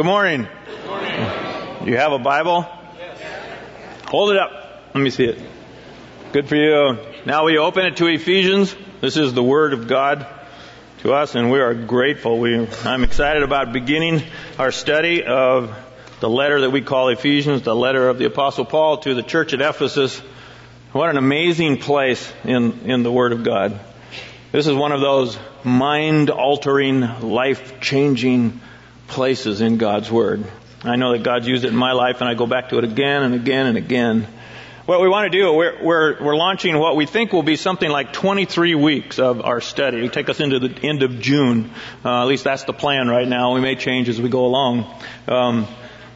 Good morning. Good morning. You have a Bible? Yes. Hold it up. Let me see it. Good for you. Now we open it to Ephesians. This is the Word of God to us, and we are grateful. We, I'm excited about beginning our study of the letter that we call Ephesians, the letter of the Apostle Paul to the church at Ephesus. What an amazing place in, in the Word of God. This is one of those mind altering, life changing places in God's Word. I know that God's used it in my life, and I go back to it again and again and again. What we want to do, we're, we're, we're launching what we think will be something like 23 weeks of our study. It'll take us into the end of June. Uh, at least that's the plan right now. We may change as we go along. Um,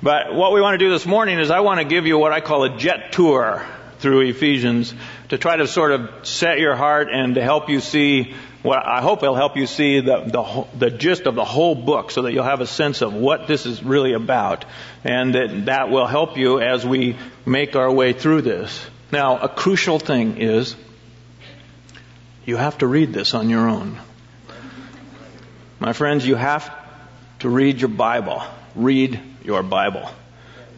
but what we want to do this morning is I want to give you what I call a jet tour through Ephesians to try to sort of set your heart and to help you see well, I hope it'll help you see the, the, the gist of the whole book so that you'll have a sense of what this is really about. And that, that will help you as we make our way through this. Now, a crucial thing is you have to read this on your own. My friends, you have to read your Bible. Read your Bible.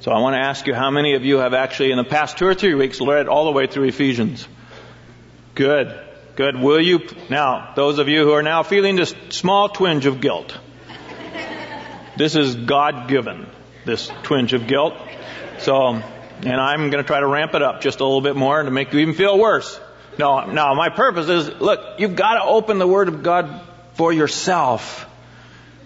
So I want to ask you how many of you have actually in the past two or three weeks read all the way through Ephesians? Good. Good. Will you, now, those of you who are now feeling this small twinge of guilt. This is God given, this twinge of guilt. So, and I'm going to try to ramp it up just a little bit more to make you even feel worse. No, no, my purpose is, look, you've got to open the Word of God for yourself.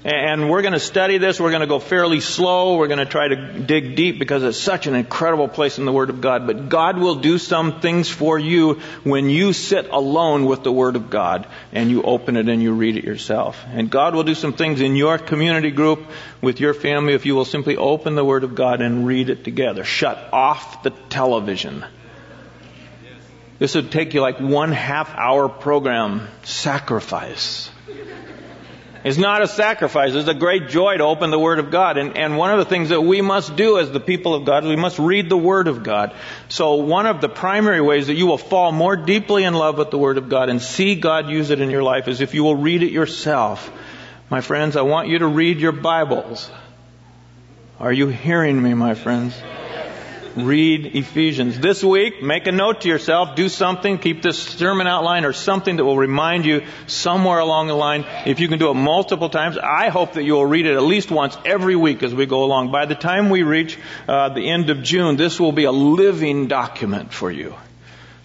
And we're going to study this. We're going to go fairly slow. We're going to try to dig deep because it's such an incredible place in the Word of God. But God will do some things for you when you sit alone with the Word of God and you open it and you read it yourself. And God will do some things in your community group with your family if you will simply open the Word of God and read it together. Shut off the television. This would take you like one half hour program. Sacrifice. It's not a sacrifice. It's a great joy to open the Word of God. And, and one of the things that we must do as the people of God we must read the Word of God. So one of the primary ways that you will fall more deeply in love with the Word of God and see God use it in your life is if you will read it yourself. My friends, I want you to read your Bibles. Are you hearing me, my friends? Read Ephesians. This week, make a note to yourself, do something, keep this sermon outline or something that will remind you somewhere along the line. If you can do it multiple times, I hope that you will read it at least once every week as we go along. By the time we reach uh, the end of June, this will be a living document for you.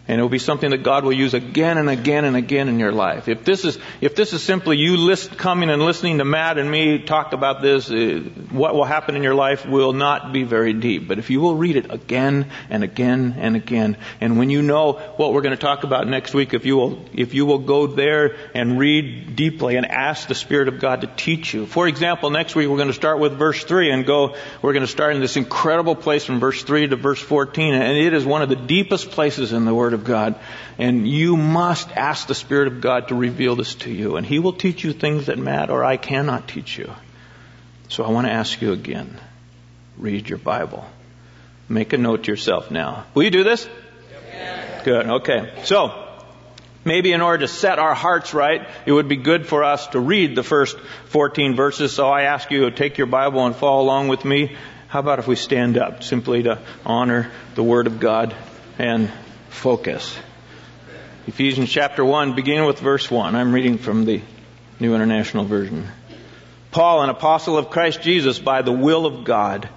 And it will be something that God will use again and again and again in your life. If this is, if this is simply you list, coming and listening to Matt and me talk about this, uh, what will happen in your life will not be very deep. But if you will read it again and again and again, and when you know what we're going to talk about next week, if you will, if you will go there and read deeply and ask the Spirit of God to teach you. For example, next week we're going to start with verse 3 and go, we're going to start in this incredible place from verse 3 to verse 14, and it is one of the deepest places in the Word of God. And you must ask the Spirit of God to reveal this to you. And He will teach you things that Matt or I cannot teach you. So I want to ask you again. Read your Bible. Make a note to yourself now. Will you do this? Good. Okay. So, maybe in order to set our hearts right, it would be good for us to read the first 14 verses. So I ask you to take your Bible and follow along with me. How about if we stand up simply to honor the Word of God and focus. Ephesians chapter 1, beginning with verse 1. I'm reading from the New International Version. Paul, an apostle of Christ Jesus by the will of God,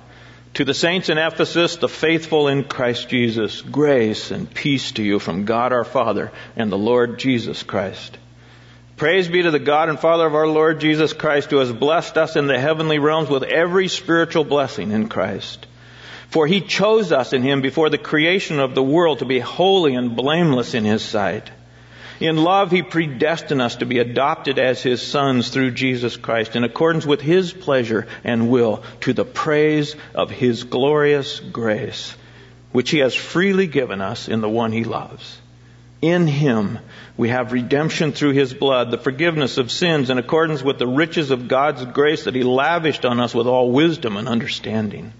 to the saints in Ephesus, the faithful in Christ Jesus, grace and peace to you from God our Father and the Lord Jesus Christ. Praise be to the God and Father of our Lord Jesus Christ, who has blessed us in the heavenly realms with every spiritual blessing in Christ. For he chose us in him before the creation of the world to be holy and blameless in his sight. In love, he predestined us to be adopted as his sons through Jesus Christ in accordance with his pleasure and will to the praise of his glorious grace, which he has freely given us in the one he loves. In him we have redemption through his blood, the forgiveness of sins in accordance with the riches of God's grace that he lavished on us with all wisdom and understanding.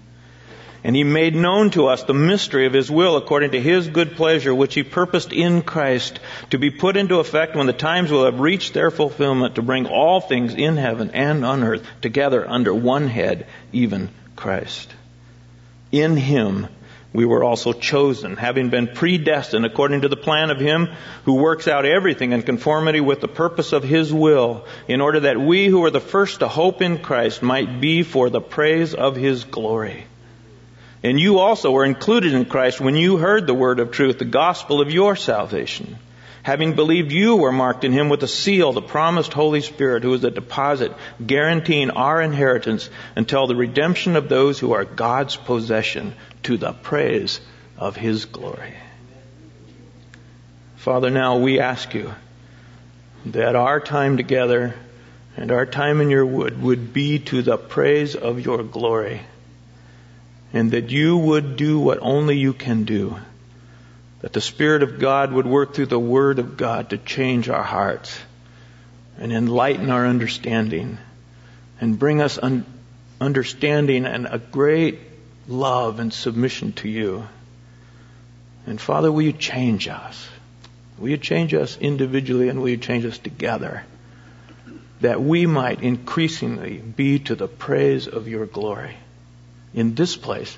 And he made known to us the mystery of his will according to his good pleasure, which he purposed in Christ to be put into effect when the times will have reached their fulfillment to bring all things in heaven and on earth together under one head, even Christ. In him we were also chosen, having been predestined according to the plan of Him who works out everything in conformity with the purpose of His will, in order that we who are the first to hope in Christ might be for the praise of His glory. And you also were included in Christ when you heard the word of truth, the gospel of your salvation. Having believed you were marked in him with a seal, the promised Holy Spirit, who is a deposit guaranteeing our inheritance until the redemption of those who are God's possession to the praise of his glory. Father, now we ask you that our time together and our time in your wood would be to the praise of your glory and that you would do what only you can do. That the Spirit of God would work through the Word of God to change our hearts and enlighten our understanding and bring us un- understanding and a great love and submission to you. And Father, will you change us? Will you change us individually and will you change us together? That we might increasingly be to the praise of your glory in this place,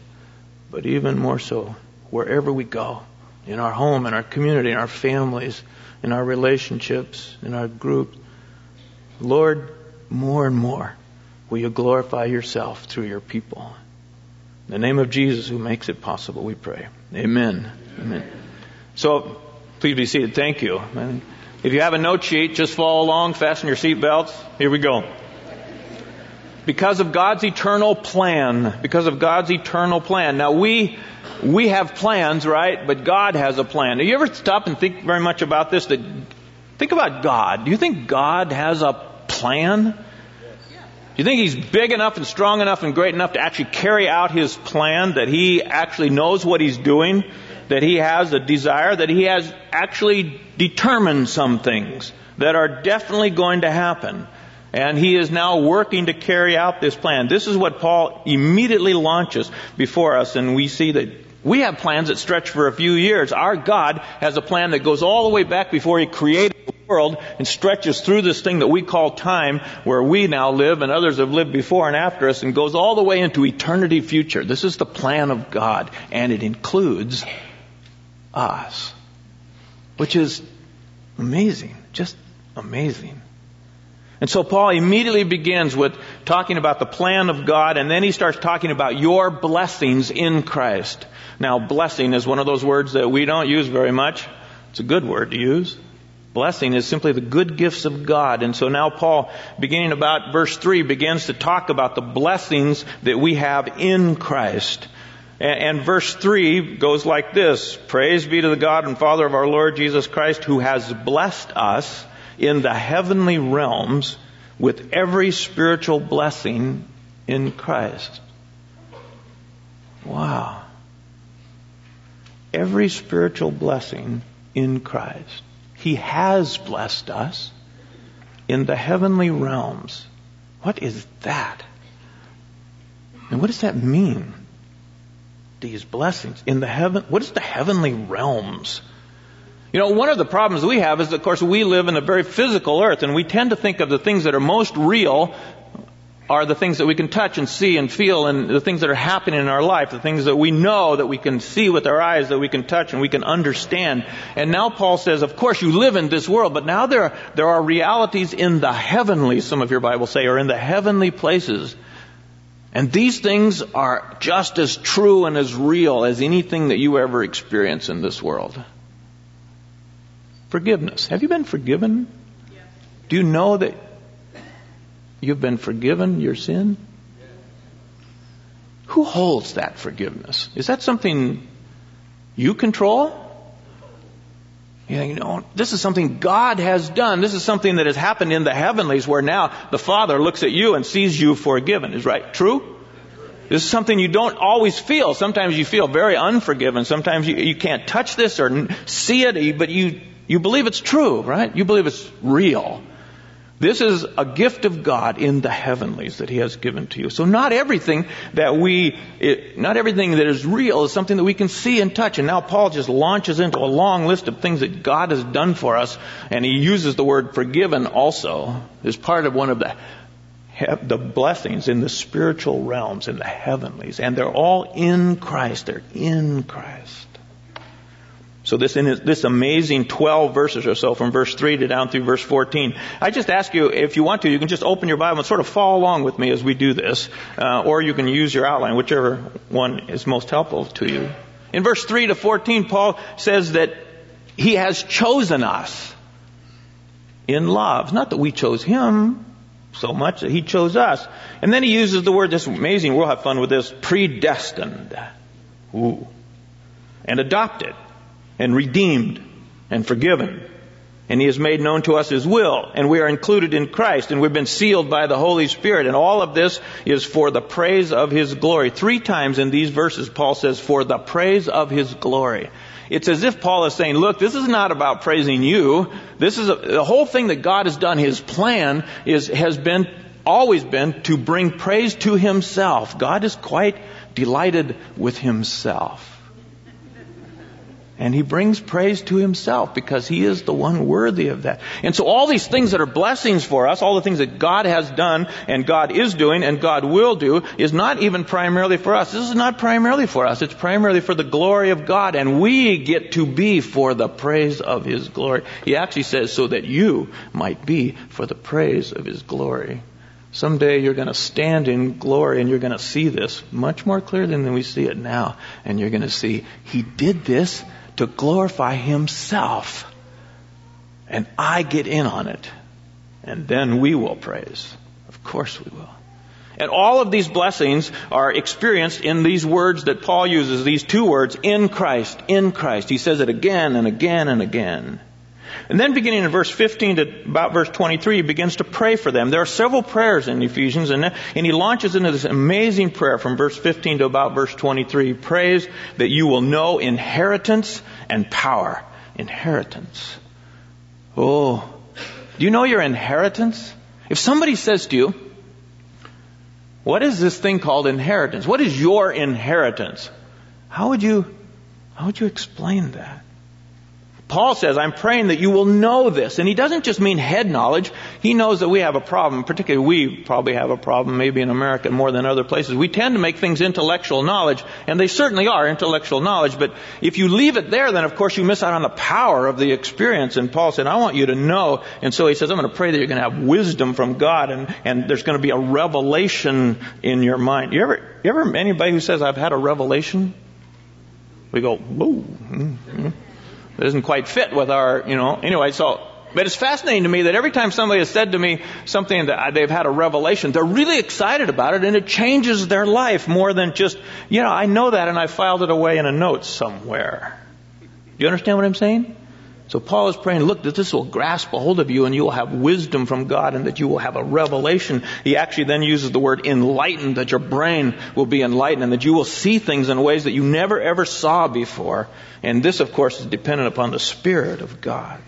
but even more so wherever we go, in our home, in our community, in our families, in our relationships, in our groups. Lord, more and more will you glorify yourself through your people. In the name of Jesus who makes it possible, we pray. Amen. Amen. So, please be seated. Thank you. If you have a note sheet, just follow along, fasten your seatbelts. Here we go because of God's eternal plan. Because of God's eternal plan. Now we, we have plans, right? But God has a plan. Do you ever stop and think very much about this? That, think about God. Do you think God has a plan? Do you think He's big enough and strong enough and great enough to actually carry out His plan? That He actually knows what He's doing? That He has a desire? That He has actually determined some things that are definitely going to happen? And he is now working to carry out this plan. This is what Paul immediately launches before us, and we see that we have plans that stretch for a few years. Our God has a plan that goes all the way back before he created the world and stretches through this thing that we call time, where we now live and others have lived before and after us, and goes all the way into eternity future. This is the plan of God, and it includes us, which is amazing, just amazing. And so Paul immediately begins with talking about the plan of God, and then he starts talking about your blessings in Christ. Now, blessing is one of those words that we don't use very much. It's a good word to use. Blessing is simply the good gifts of God. And so now Paul, beginning about verse 3, begins to talk about the blessings that we have in Christ. And, verse 3 goes like this Praise be to the God and Father of our Lord Jesus Christ, who has blessed us in the heavenly realms with every spiritual blessing in Christ. Wow. Every spiritual blessing in Christ. He has blessed us in the heavenly realms. What is that? And what does that mean? These blessings in the heaven, what is the heavenly realms? You know, one of the problems we have is, of course, we live in a very physical earth, and we tend to think of the things that are most real are the things that we can touch and see and feel, and the things that are happening in our life, the things that we know, that we can see with our eyes, that we can touch and we can understand. And now Paul says, of course, you live in this world, but now there are, there are realities in the heavenly, some of your Bibles say, or in the heavenly places. And these things are just as true and as real as anything that you ever experience in this world. Forgiveness. Have you been forgiven? Yes. Do you know that you've been forgiven your sin? Yes. Who holds that forgiveness? Is that something you control? You know, this is something God has done. This is something that has happened in the heavenlies where now the Father looks at you and sees you forgiven. Is right? True? This is something you don't always feel. Sometimes you feel very unforgiven. Sometimes you, you can't touch this or see it, but you you believe it's true, right? You believe it's real. This is a gift of God in the heavenlies that He has given to you. So not everything that we, it, not everything that is real is something that we can see and touch. And now Paul just launches into a long list of things that God has done for us, and he uses the word forgiven also as part of one of the the blessings in the spiritual realms in the heavenlies, and they're all in Christ. They're in Christ. So this in this amazing 12 verses or so from verse 3 to down through verse 14. I just ask you, if you want to, you can just open your Bible and sort of follow along with me as we do this, uh, or you can use your outline, whichever one is most helpful to you. In verse 3 to 14, Paul says that he has chosen us in love. Not that we chose him so much that he chose us. And then he uses the word, this amazing, we'll have fun with this, predestined. Ooh. And adopted and redeemed and forgiven. And He has made known to us His will, and we are included in Christ, and we've been sealed by the Holy Spirit, and all of this is for the praise of His glory. Three times in these verses, Paul says, for the praise of His glory. It's as if Paul is saying, look, this is not about praising you. This is a, the whole thing that God has done. His plan is, has been, always been to bring praise to Himself. God is quite delighted with Himself. And he brings praise to himself because he is the one worthy of that. And so all these things that are blessings for us, all the things that God has done and God is doing and God will do is not even primarily for us. This is not primarily for us. It's primarily for the glory of God and we get to be for the praise of his glory. He actually says so that you might be for the praise of his glory. Someday you're going to stand in glory and you're going to see this much more clearly than we see it now. And you're going to see, He did this to glorify Himself. And I get in on it. And then we will praise. Of course we will. And all of these blessings are experienced in these words that Paul uses, these two words, in Christ, in Christ. He says it again and again and again. And then beginning in verse 15 to about verse 23, he begins to pray for them. There are several prayers in Ephesians, and, and he launches into this amazing prayer from verse 15 to about verse 23. He prays that you will know inheritance and power. Inheritance. Oh, do you know your inheritance? If somebody says to you, what is this thing called inheritance? What is your inheritance? How would you, how would you explain that? Paul says, I'm praying that you will know this. And he doesn't just mean head knowledge. He knows that we have a problem, particularly we probably have a problem, maybe in America more than other places. We tend to make things intellectual knowledge, and they certainly are intellectual knowledge, but if you leave it there, then of course you miss out on the power of the experience. And Paul said, I want you to know. And so he says, I'm going to pray that you're going to have wisdom from God, and, and there's going to be a revelation in your mind. You ever, you ever, anybody who says, I've had a revelation? We go, whoa. Mm-hmm. Doesn't quite fit with our, you know, anyway, so, but it's fascinating to me that every time somebody has said to me something that they've had a revelation, they're really excited about it and it changes their life more than just, you know, I know that and I filed it away in a note somewhere. Do you understand what I'm saying? So Paul is praying, look, that this will grasp a hold of you and you will have wisdom from God and that you will have a revelation. He actually then uses the word enlightened, that your brain will be enlightened and that you will see things in ways that you never ever saw before. And this, of course, is dependent upon the Spirit of God.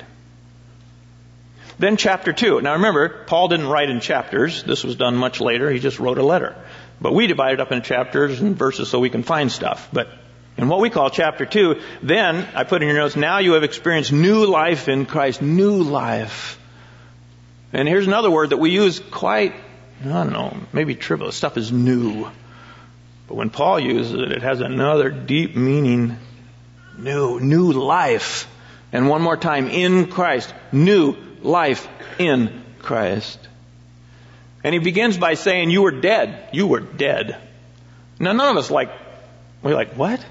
Then chapter 2. Now remember, Paul didn't write in chapters. This was done much later. He just wrote a letter. But we divide it up into chapters and verses so we can find stuff. But in what we call chapter 2, then, I put in your notes, now you have experienced new life in Christ. New life. And here's another word that we use quite, I don't know, maybe trivial. Stuff is new. But when Paul uses it, it has another deep meaning. New, new life. And one more time, in Christ. New life in Christ. And he begins by saying, you were dead. You were dead. Now none of us like, we're like, what?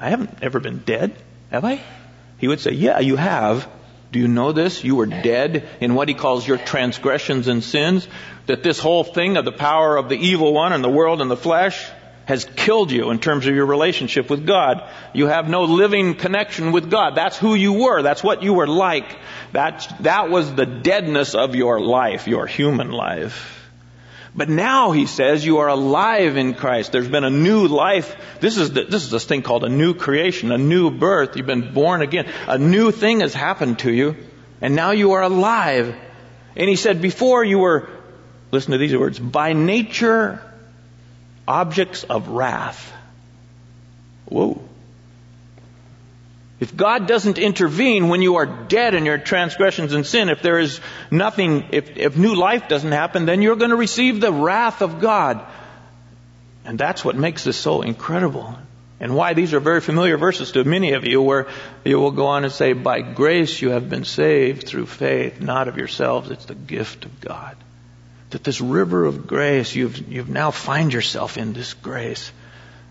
I haven't ever been dead, have I? He would say, Yeah, you have. Do you know this? You were dead in what he calls your transgressions and sins. That this whole thing of the power of the evil one and the world and the flesh has killed you in terms of your relationship with God. You have no living connection with God. That's who you were. That's what you were like. That, that was the deadness of your life, your human life. But now he says you are alive in Christ. There's been a new life. This is the, this is this thing called a new creation, a new birth. You've been born again. A new thing has happened to you, and now you are alive. And he said, before you were, listen to these words, by nature objects of wrath. Whoa. If God doesn't intervene when you are dead in your transgressions and sin, if there is nothing, if, if new life doesn't happen, then you're going to receive the wrath of God. And that's what makes this so incredible. And why these are very familiar verses to many of you where you will go on and say, by grace you have been saved through faith, not of yourselves. It's the gift of God. That this river of grace, you've, you've now find yourself in this grace.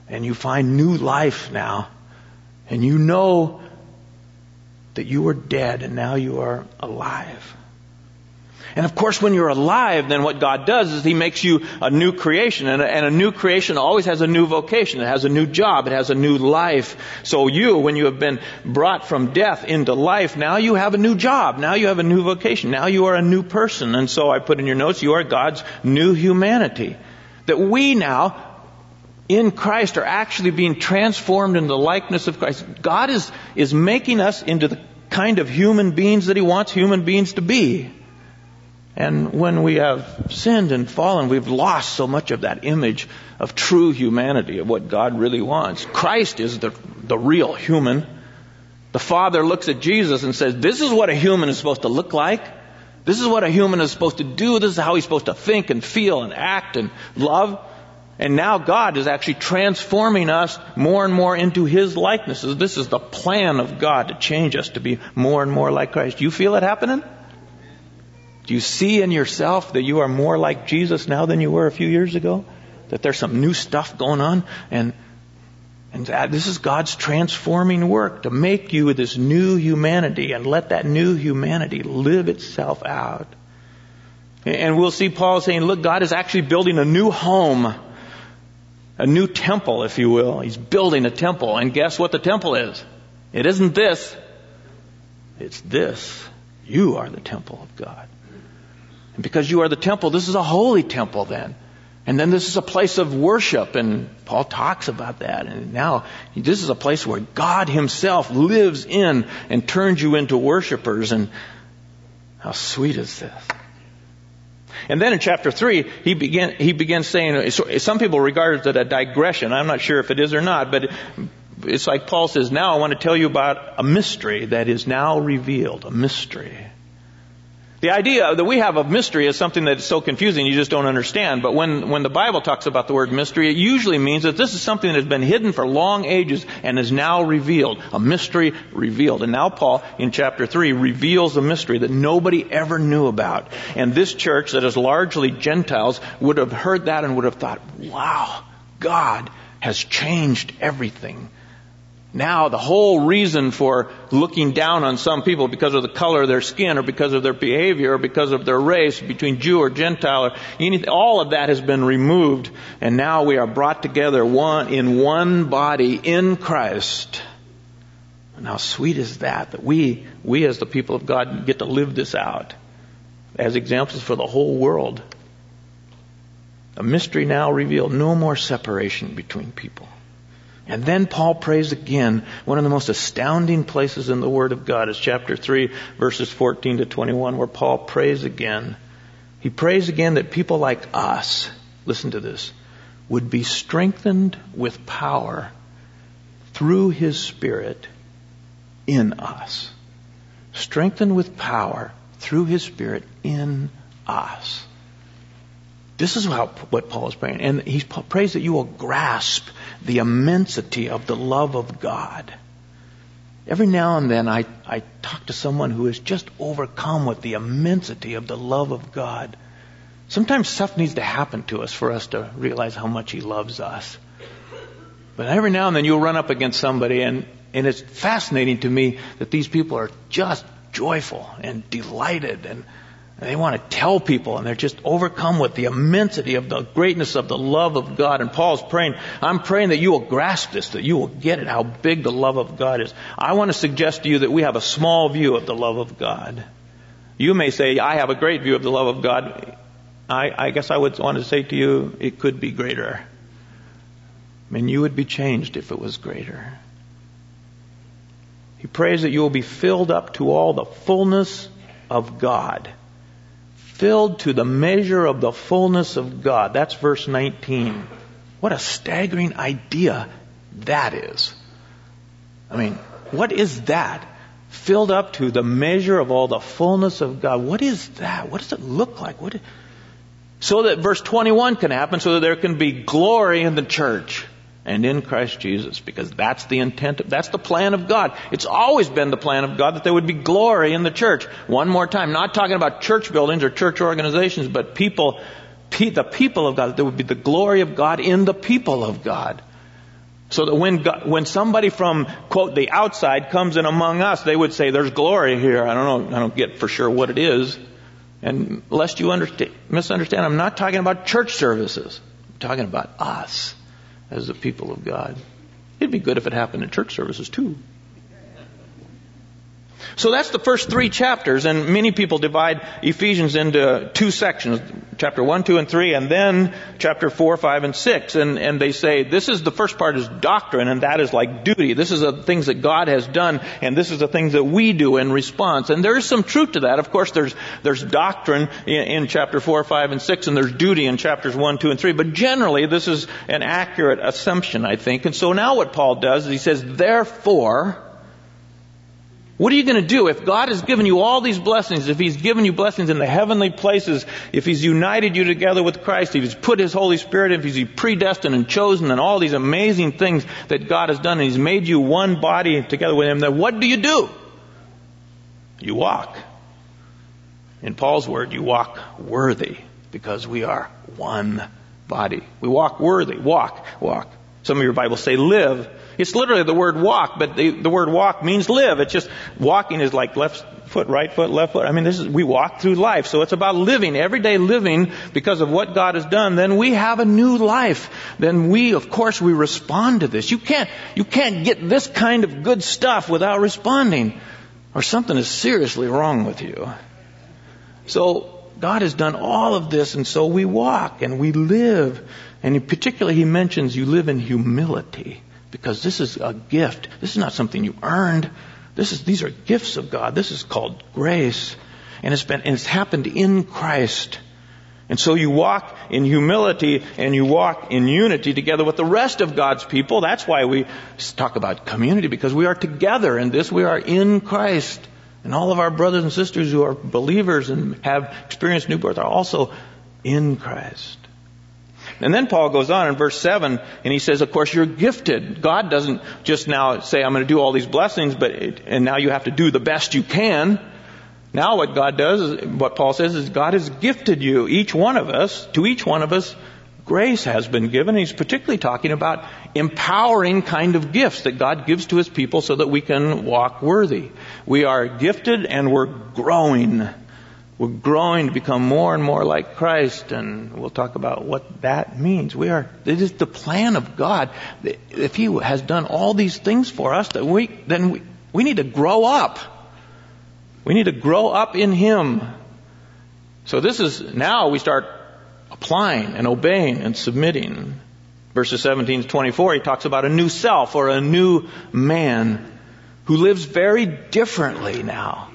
And you find new life now and you know that you were dead and now you are alive. And of course, when you're alive, then what God does is He makes you a new creation. And a, and a, new creation always has a new vocation. It has a new job. It has a new life. So you, when you have been brought from death into life, now you have a new job. Now you have a new vocation. Now you are a new person. And so I put in your notes, you are God's new humanity. That we now, in Christ are actually being transformed into the likeness of Christ. God is, is making us into the kind of human beings that He wants human beings to be. And when we have sinned and fallen, we've lost so much of that image of true humanity, of what God really wants. Christ is the, the real human. The Father looks at Jesus and says, This is what a human is supposed to look like. This is what a human is supposed to do. This is how he's supposed to think and feel and act and love. And now God is actually transforming us more and more into His likenesses. This is the plan of God to change us to be more and more like Christ. Do you feel it happening? Do you see in yourself that you are more like Jesus now than you were a few years ago? That there's some new stuff going on? And, and that this is God's transforming work to make you this new humanity and let that new humanity live itself out. And we'll see Paul saying, look, God is actually building a new home a new temple, if you will. He's building a temple. And guess what the temple is? It isn't this. It's this. You are the temple of God. And because you are the temple, this is a holy temple then. And then this is a place of worship, and Paul talks about that. And now this is a place where God Himself lives in and turns you into worshipers. And how sweet is this? And then in chapter 3, he, began, he begins saying, some people regard it as a digression. I'm not sure if it is or not, but it's like Paul says, now I want to tell you about a mystery that is now revealed, a mystery. The idea that we have of mystery is something that is so confusing you just don't understand. But when, when the Bible talks about the word mystery, it usually means that this is something that has been hidden for long ages and is now revealed. A mystery revealed. And now Paul, in chapter 3, reveals a mystery that nobody ever knew about. And this church that is largely Gentiles would have heard that and would have thought, wow, God has changed everything. Now, the whole reason for looking down on some people because of the color of their skin or because of their behavior or because of their race, between Jew or Gentile, or anything, all of that has been removed. And now we are brought together one, in one body in Christ. And how sweet is that, that we, we as the people of God get to live this out as examples for the whole world. A mystery now revealed, no more separation between people. And then Paul prays again. One of the most astounding places in the Word of God is chapter 3, verses 14 to 21, where Paul prays again. He prays again that people like us, listen to this, would be strengthened with power through His Spirit in us. Strengthened with power through His Spirit in us. This is how, what Paul is praying. And he prays that you will grasp the immensity of the love of God. Every now and then I, I talk to someone who is just overcome with the immensity of the love of God. Sometimes stuff needs to happen to us for us to realize how much He loves us. But every now and then you'll run up against somebody and, and it's fascinating to me that these people are just joyful and delighted and and they want to tell people, and they're just overcome with the immensity of the greatness of the love of God. And Paul's praying, I'm praying that you will grasp this, that you will get it, how big the love of God is. I want to suggest to you that we have a small view of the love of God. You may say, I have a great view of the love of God. I, I guess I would want to say to you, it could be greater. I mean, you would be changed if it was greater. He prays that you will be filled up to all the fullness of God filled to the measure of the fullness of God. That's verse 19. What a staggering idea that is. I mean, what is that? Filled up to the measure of all the fullness of God. What is that? What does it look like? What is, so that verse 21 can happen so that there can be glory in the church and in Christ Jesus because that's the intent, of, that's the plan of God. It's always been the plan of God that there would be glory in the church. One more time, not talking about church buildings or church organizations, but people, the people of God, there would be the glory of God in the people of God. So that when God, when somebody from quote the outside comes in among us, they would say, "There's glory here." I don't know. I don't get for sure what it is. And lest you misunderstand, I'm not talking about church services. I'm talking about us as the people of God. It'd be good if it happened in church services too. So that's the first three chapters, and many people divide Ephesians into two sections, chapter 1, 2, and 3, and then chapter 4, 5, and 6. And, and they say this is the first part is doctrine, and that is like duty. This is the things that God has done, and this is the things that we do in response. And there is some truth to that. Of course, there's, there's doctrine in, in chapter 4, 5, and 6, and there's duty in chapters 1, 2, and 3. But generally, this is an accurate assumption, I think. And so now what Paul does is he says, therefore, what are you going to do if God has given you all these blessings, if He's given you blessings in the heavenly places, if He's united you together with Christ, if He's put His Holy Spirit, in, if He's predestined and chosen and all these amazing things that God has done and He's made you one body together with Him, then what do you do? You walk. In Paul's word, you walk worthy because we are one body. We walk worthy. Walk, walk. Some of your Bibles say live. It's literally the word walk, but the, the word walk means live. It's just walking is like left foot, right foot, left foot. I mean, this is, we walk through life. So it's about living, everyday living because of what God has done. Then we have a new life. Then we, of course, we respond to this. You can't, you can't get this kind of good stuff without responding or something is seriously wrong with you. So God has done all of this and so we walk and we live. And particularly he mentions you live in humility because this is a gift. This is not something you earned. This is, these are gifts of God. This is called grace. And it's been, and it's happened in Christ. And so you walk in humility and you walk in unity together with the rest of God's people. That's why we talk about community because we are together in this. We are in Christ. And all of our brothers and sisters who are believers and have experienced new birth are also in Christ. And then Paul goes on in verse 7 and he says, of course, you're gifted. God doesn't just now say, I'm going to do all these blessings, but, and now you have to do the best you can. Now what God does, what Paul says is God has gifted you, each one of us, to each one of us, grace has been given. He's particularly talking about empowering kind of gifts that God gives to His people so that we can walk worthy. We are gifted and we're growing we're growing to become more and more like Christ, and we'll talk about what that means. We are, it is the plan of God. If He has done all these things for us, that we, then we, we need to grow up. We need to grow up in Him. So this is, now we start applying and obeying and submitting. Verses 17 to 24, he talks about a new self or a new man who lives very differently now.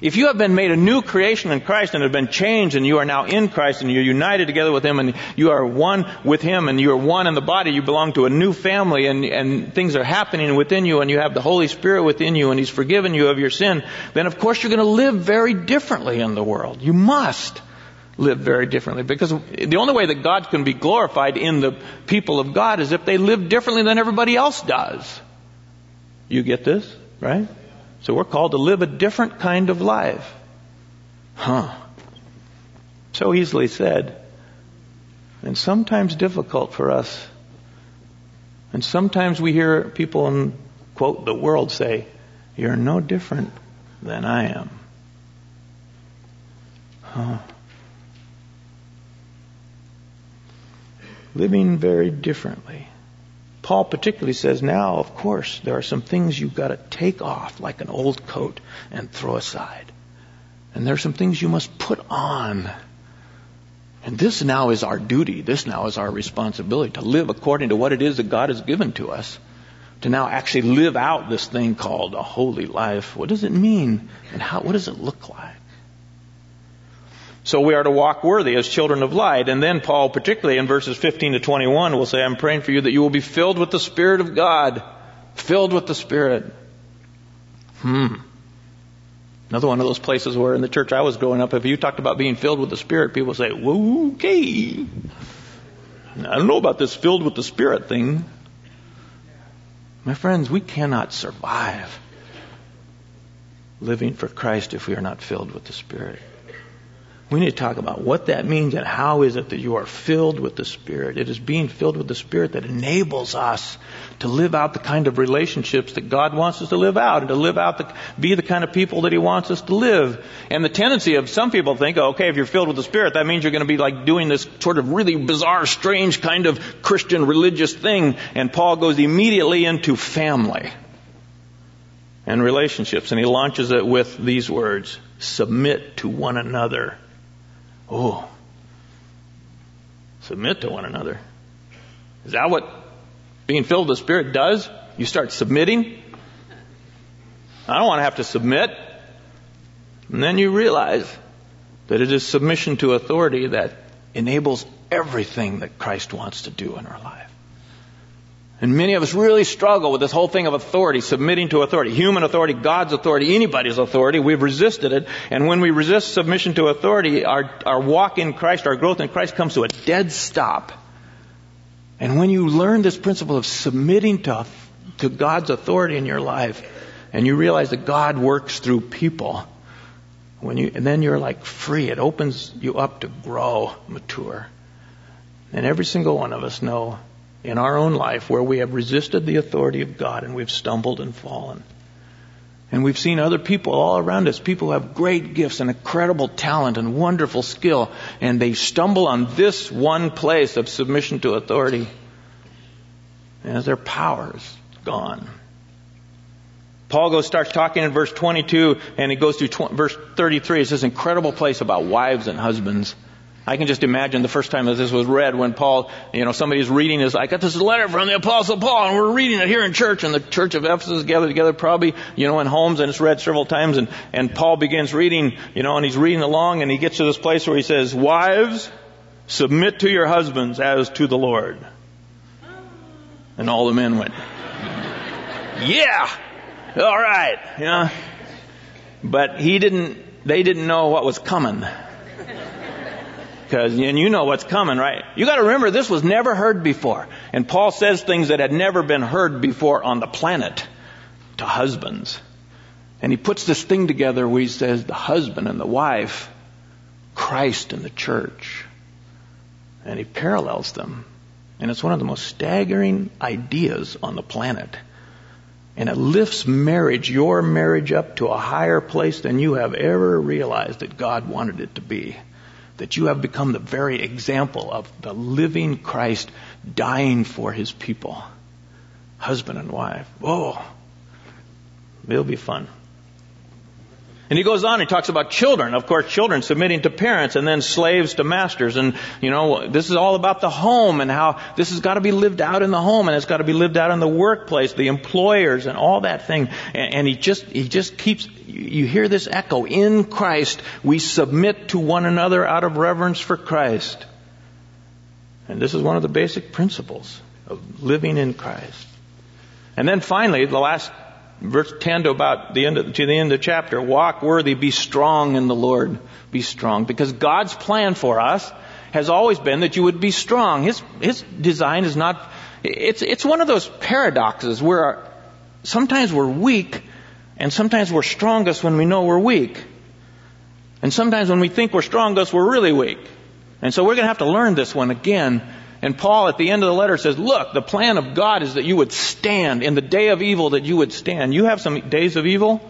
If you have been made a new creation in Christ and have been changed and you are now in Christ and you're united together with Him and you are one with Him and you are one in the body, you belong to a new family and, and things are happening within you and you have the Holy Spirit within you and He's forgiven you of your sin, then of course you're going to live very differently in the world. You must live very differently because the only way that God can be glorified in the people of God is if they live differently than everybody else does. You get this, right? So we're called to live a different kind of life. Huh. So easily said. And sometimes difficult for us. And sometimes we hear people in, quote, the world say, You're no different than I am. Huh. Living very differently. Paul particularly says now, of course, there are some things you've got to take off like an old coat and throw aside. And there are some things you must put on. And this now is our duty. This now is our responsibility to live according to what it is that God has given to us. To now actually live out this thing called a holy life. What does it mean? And how, what does it look like? So we are to walk worthy as children of light. And then Paul, particularly in verses 15 to 21, will say, I'm praying for you that you will be filled with the Spirit of God. Filled with the Spirit. Hmm. Another one of those places where in the church I was growing up, if you talked about being filled with the Spirit, people say, okay. I don't know about this filled with the Spirit thing. My friends, we cannot survive living for Christ if we are not filled with the Spirit. We need to talk about what that means and how is it that you are filled with the Spirit. It is being filled with the Spirit that enables us to live out the kind of relationships that God wants us to live out and to live out the, be the kind of people that He wants us to live. And the tendency of some people think, okay, if you're filled with the Spirit, that means you're going to be like doing this sort of really bizarre, strange kind of Christian religious thing. And Paul goes immediately into family and relationships and he launches it with these words, submit to one another Oh, submit to one another. Is that what being filled with the Spirit does? You start submitting? I don't want to have to submit. And then you realize that it is submission to authority that enables everything that Christ wants to do in our life. And many of us really struggle with this whole thing of authority, submitting to authority, human authority, God's authority, anybody's authority. We've resisted it. And when we resist submission to authority, our, our walk in Christ, our growth in Christ comes to a dead stop. And when you learn this principle of submitting to, to God's authority in your life, and you realize that God works through people, when you, and then you're like free. It opens you up to grow, mature. And every single one of us know in our own life where we have resisted the authority of God and we've stumbled and fallen. And we've seen other people all around us, people who have great gifts and incredible talent and wonderful skill, and they stumble on this one place of submission to authority. And their power is gone. Paul goes starts talking in verse 22, and he goes through tw- verse 33. It's this incredible place about wives and husbands. I can just imagine the first time that this was read when Paul, you know, somebody's reading this. I got this letter from the Apostle Paul, and we're reading it here in church, and the church of Ephesus gathered together, probably, you know, in homes, and it's read several times. And and Paul begins reading, you know, and he's reading along, and he gets to this place where he says, "Wives, submit to your husbands as to the Lord." And all the men went, "Yeah, all right, yeah." But he didn't. They didn't know what was coming. Because, and you know what's coming, right? You gotta remember this was never heard before. And Paul says things that had never been heard before on the planet to husbands. And he puts this thing together where he says the husband and the wife, Christ and the church. And he parallels them. And it's one of the most staggering ideas on the planet. And it lifts marriage, your marriage, up to a higher place than you have ever realized that God wanted it to be that you have become the very example of the living Christ dying for his people. Husband and wife. Whoa. It'll be fun. And he goes on, he talks about children. Of course, children submitting to parents and then slaves to masters. And, you know, this is all about the home and how this has got to be lived out in the home and it's got to be lived out in the workplace, the employers and all that thing. And, and he just, he just keeps, you hear this echo. In Christ, we submit to one another out of reverence for Christ. And this is one of the basic principles of living in Christ. And then finally, the last verse 10 to about the end of, to the end of the chapter, walk worthy, be strong in the Lord, be strong. Because God's plan for us has always been that you would be strong. His, his design is not, it's, it's one of those paradoxes where sometimes we're weak and sometimes we're strongest when we know we're weak. And sometimes when we think we're strongest, we're really weak. And so we're going to have to learn this one again and Paul at the end of the letter says, look, the plan of God is that you would stand in the day of evil that you would stand. You have some days of evil?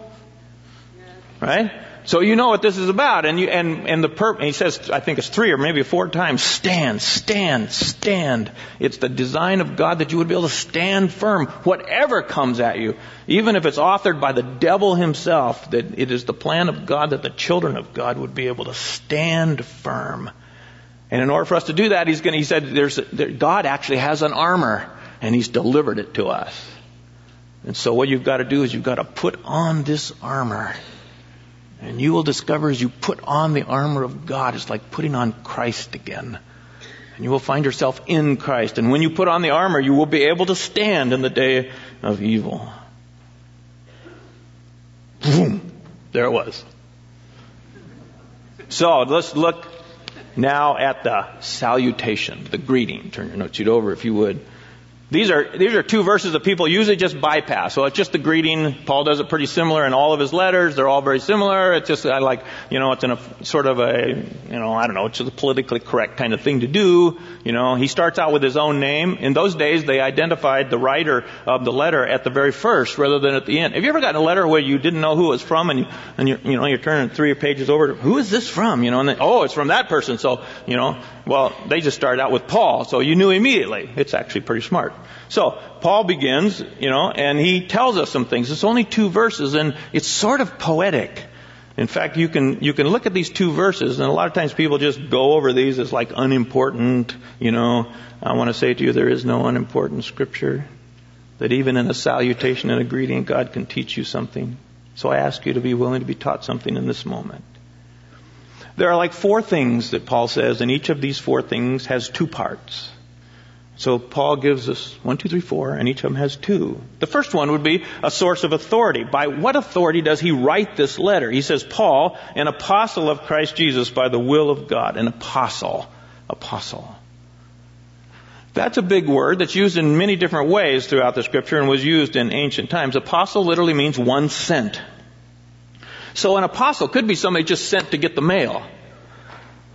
Right? So you know what this is about. And you, and, and the perp, he says, I think it's three or maybe four times, stand, stand, stand. It's the design of God that you would be able to stand firm, whatever comes at you. Even if it's authored by the devil himself, that it is the plan of God that the children of God would be able to stand firm. And in order for us to do that, he's going he said, there's, there, God actually has an armor, and he's delivered it to us. And so what you've got to do is you've got to put on this armor And you will discover as you put on the armor of God, it's like putting on Christ again. And you will find yourself in Christ. And when you put on the armor, you will be able to stand in the day of evil. Boom. There it was. So let's look now at the salutation, the greeting. Turn your note sheet over if you would. These are, these are two verses that people usually just bypass. So it's just the greeting. Paul does it pretty similar in all of his letters. They're all very similar. It's just, I like, you know, it's in a sort of a, you know, I don't know, it's a politically correct kind of thing to do. You know, he starts out with his own name. In those days, they identified the writer of the letter at the very first rather than at the end. Have you ever gotten a letter where you didn't know who it was from and you, and you, you know, you're turning three pages over, who is this from? You know, and then, oh, it's from that person. So, you know, well, they just started out with Paul, so you knew immediately. It's actually pretty smart. So, Paul begins, you know, and he tells us some things. It's only two verses, and it's sort of poetic. In fact, you can, you can look at these two verses, and a lot of times people just go over these as like unimportant, you know. I want to say to you, there is no unimportant scripture. That even in a salutation and a greeting, God can teach you something. So I ask you to be willing to be taught something in this moment. There are like four things that Paul says, and each of these four things has two parts. So Paul gives us one, two, three, four, and each of them has two. The first one would be a source of authority. By what authority does he write this letter? He says, Paul, an apostle of Christ Jesus by the will of God. An apostle. Apostle. That's a big word that's used in many different ways throughout the scripture and was used in ancient times. Apostle literally means one sent. So an apostle could be somebody just sent to get the mail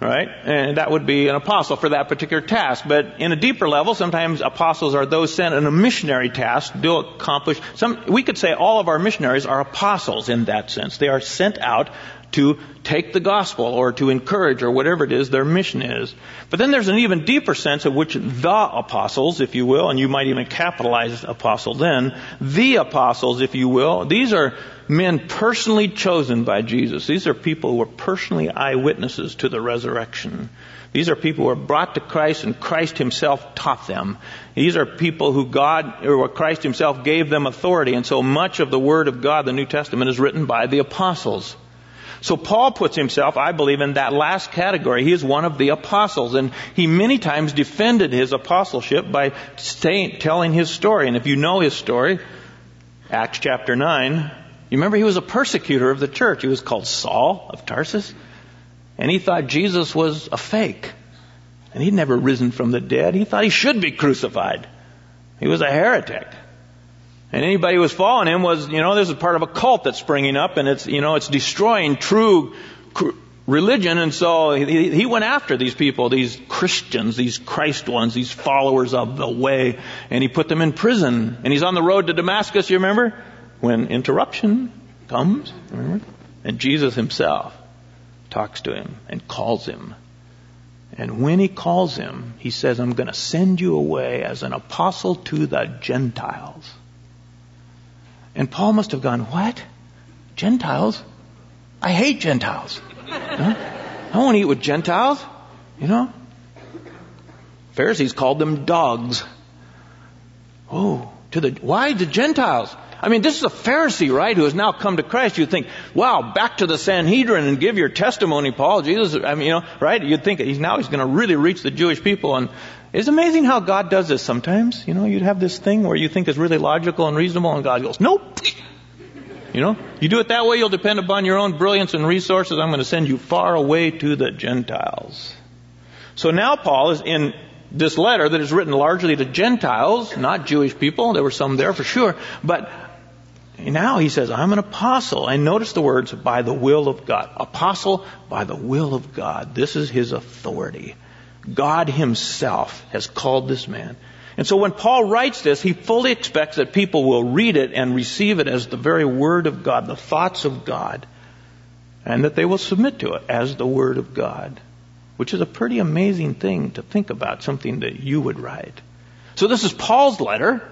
right? And that would be an apostle for that particular task. But in a deeper level, sometimes apostles are those sent in a missionary task to accomplish some, we could say all of our missionaries are apostles in that sense. They are sent out to take the gospel or to encourage or whatever it is their mission is. But then there's an even deeper sense of which the apostles, if you will, and you might even capitalize apostle then, the apostles, if you will, these are men personally chosen by Jesus. These are people who were personally eyewitnesses to the resurrection. These are people who were brought to Christ and Christ himself taught them. These are people who God, or Christ himself gave them authority. And so much of the Word of God, the New Testament, is written by the apostles. So Paul puts himself, I believe, in that last category. He is one of the apostles, and he many times defended his apostleship by telling his story. And if you know his story, Acts chapter 9, you remember he was a persecutor of the church. He was called Saul of Tarsus. And he thought Jesus was a fake. And he'd never risen from the dead. He thought he should be crucified. He was a heretic. And anybody who was following him was, you know, this is part of a cult that's springing up and it's, you know, it's destroying true religion. And so he, he went after these people, these Christians, these Christ ones, these followers of the way, and he put them in prison. And he's on the road to Damascus, you remember? when interruption comes, remember? And Jesus himself talks to him and calls him. And when he calls him, he says, I'm going to send you away as an apostle to the Gentiles. And Paul must have gone, What? Gentiles? I hate Gentiles. Huh? I won't eat with Gentiles. You know? Pharisees called them dogs. Oh, to the, why the Gentiles? I mean, this is a Pharisee, right, who has now come to Christ. You'd think, wow, back to the Sanhedrin and give your testimony, Paul. Jesus, I mean, you know, right? You'd think he's now he's going to really reach the Jewish people. And it's amazing how God does this sometimes. You know, you'd have this thing where you think is really logical and reasonable, and God goes, nope. You know, you do it that way, you'll depend upon your own brilliance and resources. I'm going to send you far away to the Gentiles. So now Paul is in this letter that is written largely to Gentiles, not Jewish people. There were some there for sure. But now he says, I'm an apostle. And notice the words, by the will of God. Apostle by the will of God. This is his authority. God himself has called this man. And so when Paul writes this, he fully expects that people will read it and receive it as the very word of God, the thoughts of God, and that they will submit to it as the word of God, which is a pretty amazing thing to think about, something that you would write. So this is Paul's letter.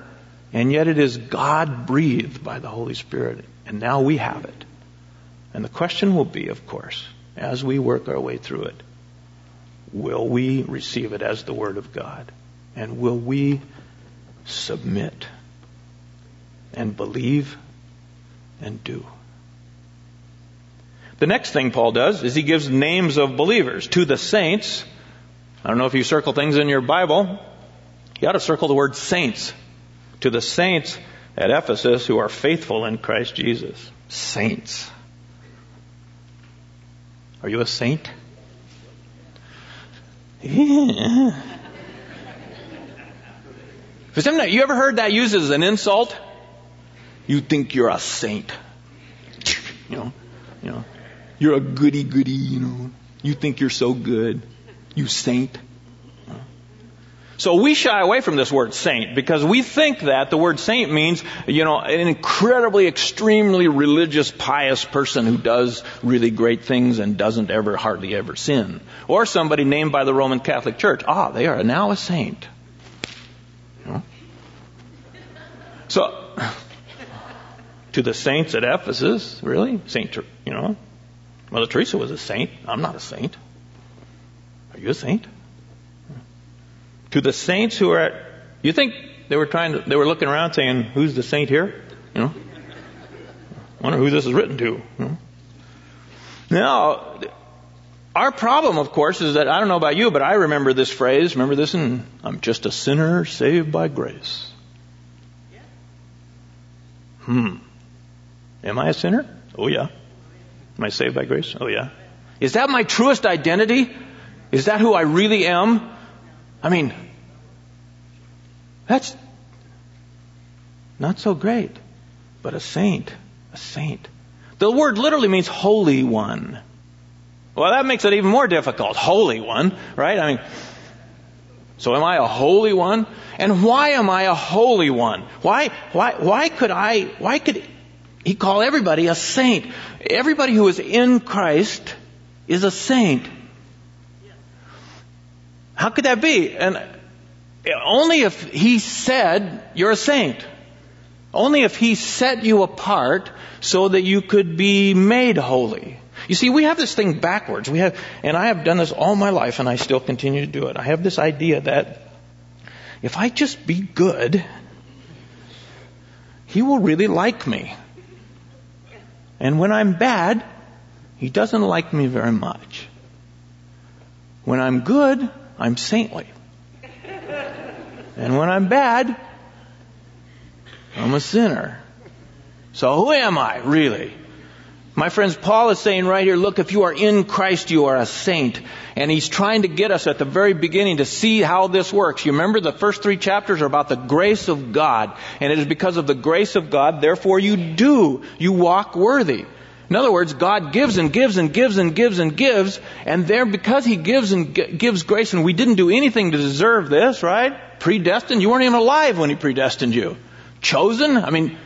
And yet it is God breathed by the Holy Spirit. And now we have it. And the question will be, of course, as we work our way through it, will we receive it as the Word of God? And will we submit and believe and do? The next thing Paul does is he gives names of believers to the saints. I don't know if you circle things in your Bible. You ought to circle the word saints. To the saints at Ephesus who are faithful in Christ Jesus. Saints. Are you a saint? For some, you ever heard that used as an insult? You think you're a saint. You know, you know, you're a goody goody, you know. You think you're so good. You saint. So we shy away from this word saint because we think that the word saint means, you know, an incredibly, extremely religious, pious person who does really great things and doesn't ever, hardly ever sin. Or somebody named by the Roman Catholic Church. Ah, they are now a saint. So, to the saints at Ephesus, really? Saint, you know, Mother Teresa was a saint. I'm not a saint. Are you a saint? To the saints who are at, you think they were trying to, they were looking around saying, who's the saint here? You know? wonder who this is written to. You know? Now, our problem, of course, is that I don't know about you, but I remember this phrase. Remember this? And I'm just a sinner saved by grace. Hmm. Am I a sinner? Oh, yeah. Am I saved by grace? Oh, yeah. Is that my truest identity? Is that who I really am? I mean, that's not so great. But a saint, a saint. The word literally means holy one. Well, that makes it even more difficult. Holy one, right? I mean, so am I a holy one? And why am I a holy one? Why, why, why could I, why could he call everybody a saint? Everybody who is in Christ is a saint. How could that be? And only if he said you're a saint. Only if he set you apart so that you could be made holy. You see, we have this thing backwards. We have, and I have done this all my life and I still continue to do it. I have this idea that if I just be good, he will really like me. And when I'm bad, he doesn't like me very much. When I'm good, I'm saintly. And when I'm bad, I'm a sinner. So who am I, really? My friends, Paul is saying right here, look, if you are in Christ, you are a saint. And he's trying to get us at the very beginning to see how this works. You remember the first three chapters are about the grace of God. And it is because of the grace of God, therefore you do. You walk worthy. In other words, God gives and gives and gives and gives and gives, and there, because He gives and g- gives grace, and we didn't do anything to deserve this, right? Predestined, you weren't even alive when He predestined you. Chosen, I mean,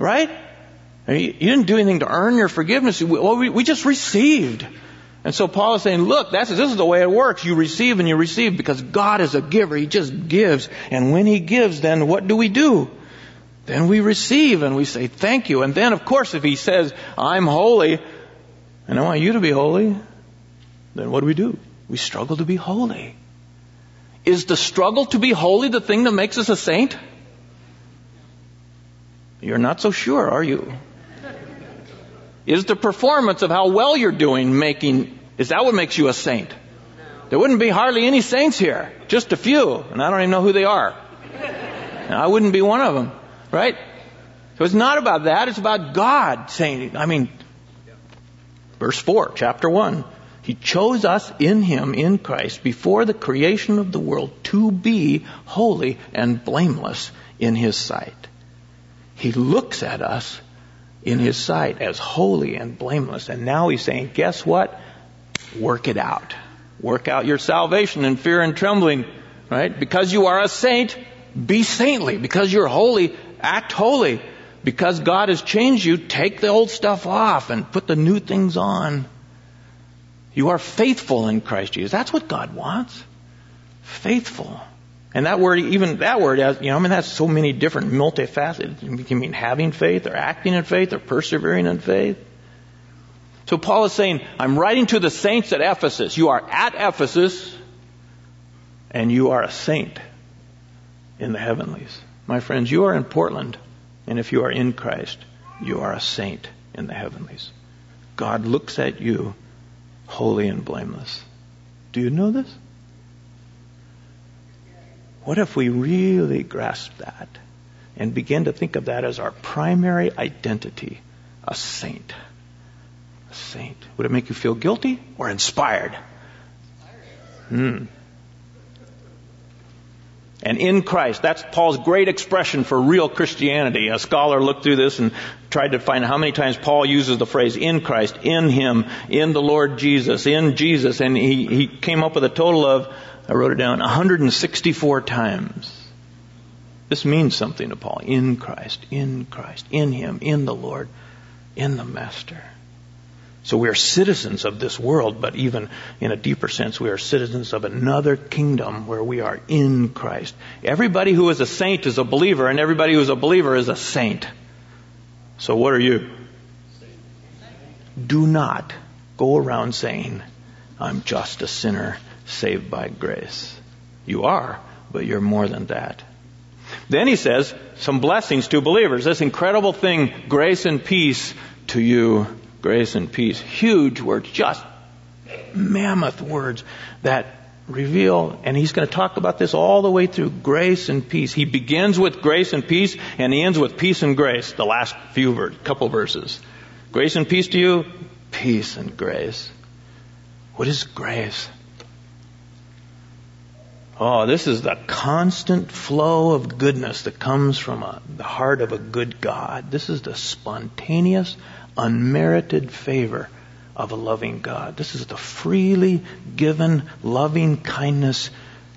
right? You didn't do anything to earn your forgiveness. Well, we, we just received. And so Paul is saying, look, this is the way it works. You receive and you receive because God is a giver. He just gives. And when He gives, then what do we do? Then we receive and we say, thank you. And then, of course, if he says, I'm holy, and I want you to be holy, then what do we do? We struggle to be holy. Is the struggle to be holy the thing that makes us a saint? You're not so sure, are you? Is the performance of how well you're doing making, is that what makes you a saint? There wouldn't be hardly any saints here. Just a few. And I don't even know who they are. And I wouldn't be one of them. Right? So it's not about that, it's about God saying, I mean, verse 4, chapter 1. He chose us in Him, in Christ, before the creation of the world to be holy and blameless in His sight. He looks at us in His sight as holy and blameless. And now He's saying, guess what? Work it out. Work out your salvation in fear and trembling, right? Because you are a saint, be saintly. Because you're holy, Act holy. Because God has changed you, take the old stuff off and put the new things on. You are faithful in Christ Jesus. That's what God wants. Faithful. And that word, even that word, has, you know, I mean, that's so many different multifaceted. Can mean having faith, or acting in faith, or persevering in faith. So Paul is saying, I'm writing to the saints at Ephesus. You are at Ephesus, and you are a saint in the heavenlies. My friends, you are in Portland, and if you are in Christ, you are a saint in the heavenlies. God looks at you holy and blameless. Do you know this? What if we really grasp that and begin to think of that as our primary identity? A saint. A saint. Would it make you feel guilty or inspired? Hmm. And in Christ, that's Paul's great expression for real Christianity. A scholar looked through this and tried to find how many times Paul uses the phrase in Christ, in Him, in the Lord Jesus, in Jesus, and he, he came up with a total of, I wrote it down, 164 times. This means something to Paul. In Christ, in Christ, in Him, in the Lord, in the Master. So we are citizens of this world, but even in a deeper sense, we are citizens of another kingdom where we are in Christ. Everybody who is a saint is a believer, and everybody who is a believer is a saint. So what are you? Do not go around saying, I'm just a sinner saved by grace. You are, but you're more than that. Then he says some blessings to believers. This incredible thing, grace and peace to you grace and peace. Huge words, just mammoth words that reveal, and he's going to talk about this all the way through grace and peace. He begins with grace and peace, and he ends with peace and grace, the last few ver- couple verses. Grace and peace to you, peace and grace. What is grace? Oh, this is the constant flow of goodness that comes from a, the heart of a good God. This is the spontaneous, unmerited favor of a loving God. This is the freely given loving kindness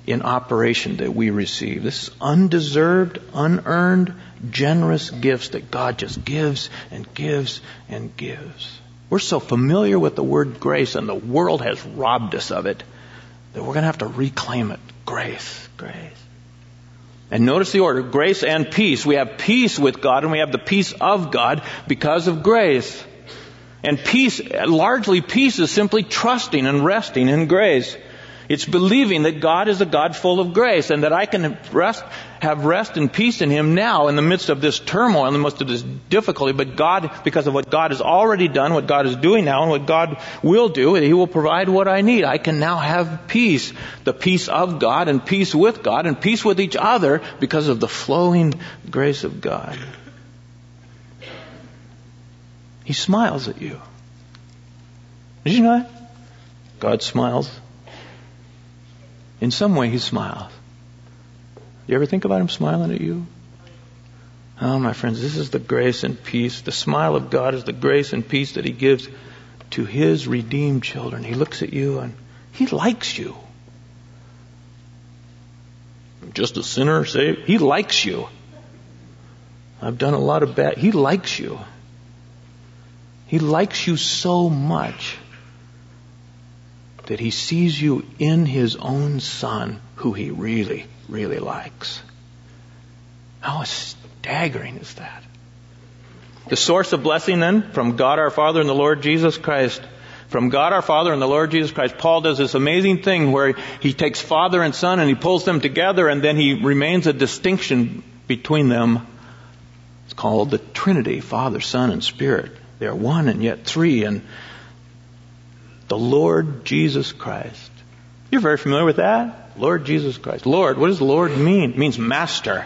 in operation that we receive. This is undeserved, unearned, generous gifts that God just gives and gives and gives. We're so familiar with the word grace and the world has robbed us of it that we're going to have to reclaim it. Grace, grace. And notice the order grace and peace. We have peace with God and we have the peace of God because of grace. And peace, largely peace is simply trusting and resting in grace. It's believing that God is a God full of grace and that I can rest, have rest and peace in Him now in the midst of this turmoil, in the midst of this difficulty. But God, because of what God has already done, what God is doing now, and what God will do, He will provide what I need. I can now have peace. The peace of God and peace with God and peace with each other because of the flowing grace of God. He smiles at you. Did you know that? God smiles in some way, he smiles. You ever think about him smiling at you? Oh, my friends, this is the grace and peace. The smile of God is the grace and peace that he gives to his redeemed children. He looks at you and he likes you. Just a sinner saved. He likes you. I've done a lot of bad. He likes you. He likes you so much that he sees you in his own son who he really, really likes. How staggering is that? The source of blessing then from God our Father and the Lord Jesus Christ. From God our Father and the Lord Jesus Christ. Paul does this amazing thing where he takes Father and Son and he pulls them together and then he remains a distinction between them. It's called the Trinity, Father, Son, and Spirit. They are one and yet three and the Lord Jesus Christ. You're very familiar with that? Lord Jesus Christ. Lord, what does Lord mean? It means master.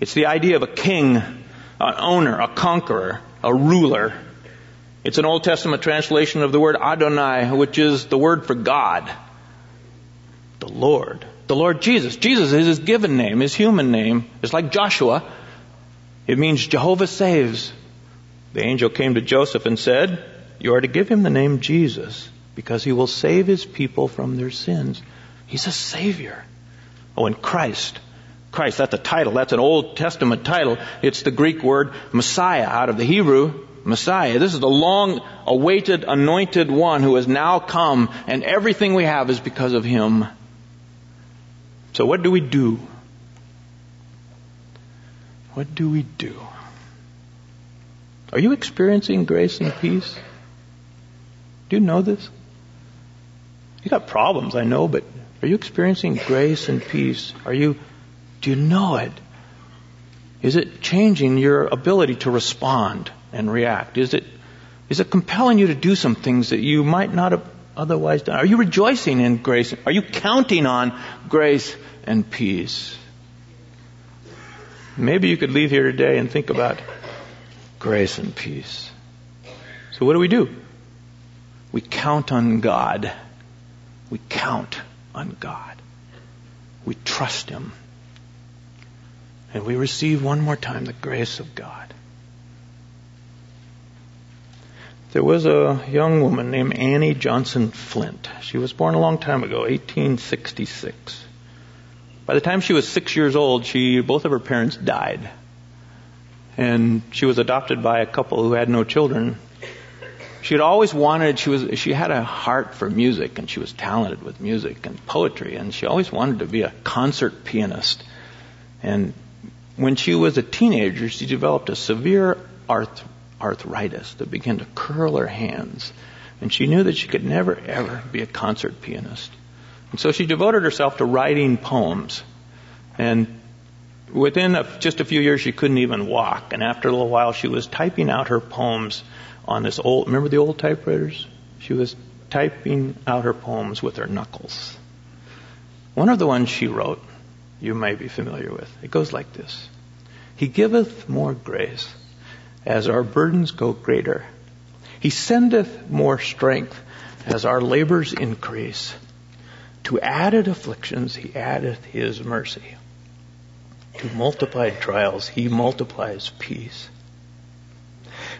It's the idea of a king, an owner, a conqueror, a ruler. It's an Old Testament translation of the word Adonai, which is the word for God. The Lord. The Lord Jesus. Jesus is his given name, his human name. It's like Joshua. It means Jehovah saves. The angel came to Joseph and said, you are to give him the name Jesus because he will save his people from their sins. He's a savior. Oh, and Christ. Christ, that's a title. That's an Old Testament title. It's the Greek word Messiah out of the Hebrew. Messiah. This is the long awaited anointed one who has now come and everything we have is because of him. So what do we do? What do we do? Are you experiencing grace and peace? Do you know this? You got problems, I know, but are you experiencing grace and peace? Are you, do you know it? Is it changing your ability to respond and react? Is it Is it compelling you to do some things that you might not have otherwise done? Are you rejoicing in grace? Are you counting on grace and peace? Maybe you could leave here today and think about grace and peace. So what do we do? We count on God. We count on God. We trust Him. And we receive one more time the grace of God. There was a young woman named Annie Johnson Flint. She was born a long time ago, 1866. By the time she was six years old, she, both of her parents died. And she was adopted by a couple who had no children. She had always wanted, she was, she had a heart for music and she was talented with music and poetry and she always wanted to be a concert pianist. And when she was a teenager, she developed a severe arth- arthritis that began to curl her hands. And she knew that she could never, ever be a concert pianist. And so she devoted herself to writing poems. And within a, just a few years, she couldn't even walk. And after a little while, she was typing out her poems on this old, remember the old typewriters? She was typing out her poems with her knuckles. One of the ones she wrote you may be familiar with. It goes like this He giveth more grace as our burdens go greater. He sendeth more strength as our labors increase. To added afflictions, He addeth His mercy. To multiplied trials, He multiplies peace.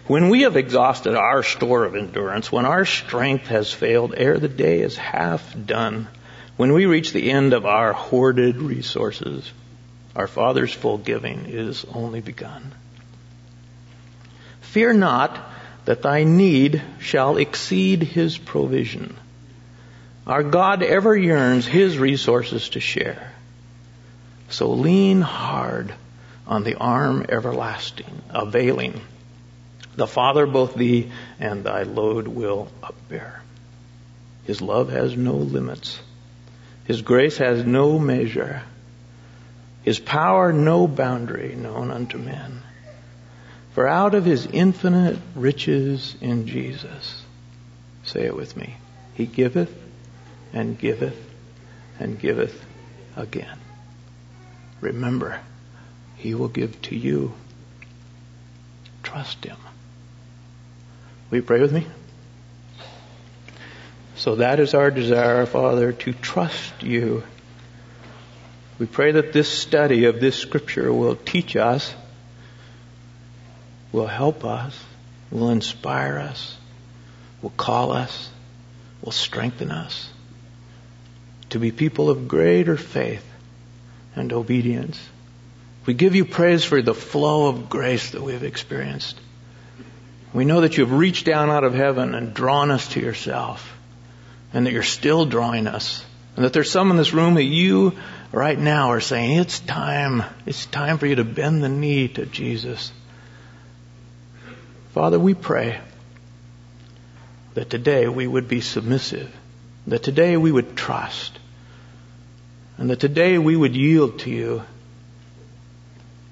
When we have exhausted our store of endurance, when our strength has failed ere the day is half done, when we reach the end of our hoarded resources, our Father's full giving is only begun. Fear not that thy need shall exceed his provision. Our God ever yearns his resources to share. So lean hard on the arm everlasting, availing. The Father both thee and thy load will upbear. His love has no limits. His grace has no measure. His power no boundary known unto men. For out of his infinite riches in Jesus, say it with me, he giveth and giveth and giveth again. Remember, he will give to you. Trust him. Will you pray with me? So that is our desire, Father, to trust you. We pray that this study of this scripture will teach us, will help us, will inspire us, will call us, will strengthen us to be people of greater faith and obedience. We give you praise for the flow of grace that we've experienced. We know that you've reached down out of heaven and drawn us to yourself and that you're still drawing us. And that there's some in this room that you right now are saying, it's time. It's time for you to bend the knee to Jesus. Father, we pray that today we would be submissive, that today we would trust, and that today we would yield to you.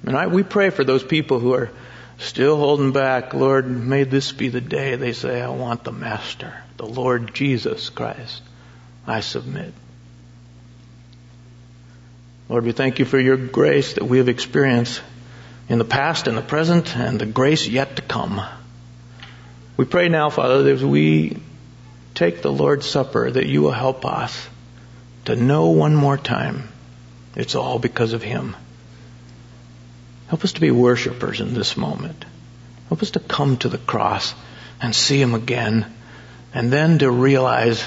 And I, we pray for those people who are still holding back. Lord, may this be the day they say, I want the Master the Lord Jesus Christ, I submit. Lord, we thank you for your grace that we have experienced in the past and the present and the grace yet to come. We pray now, Father, that as we take the Lord's Supper, that you will help us to know one more time it's all because of Him. Help us to be worshipers in this moment. Help us to come to the cross and see Him again and then to realize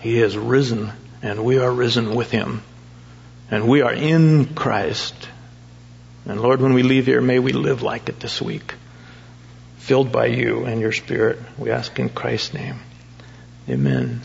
He is risen and we are risen with Him. And we are in Christ. And Lord, when we leave here, may we live like it this week. Filled by you and your Spirit. We ask in Christ's name. Amen.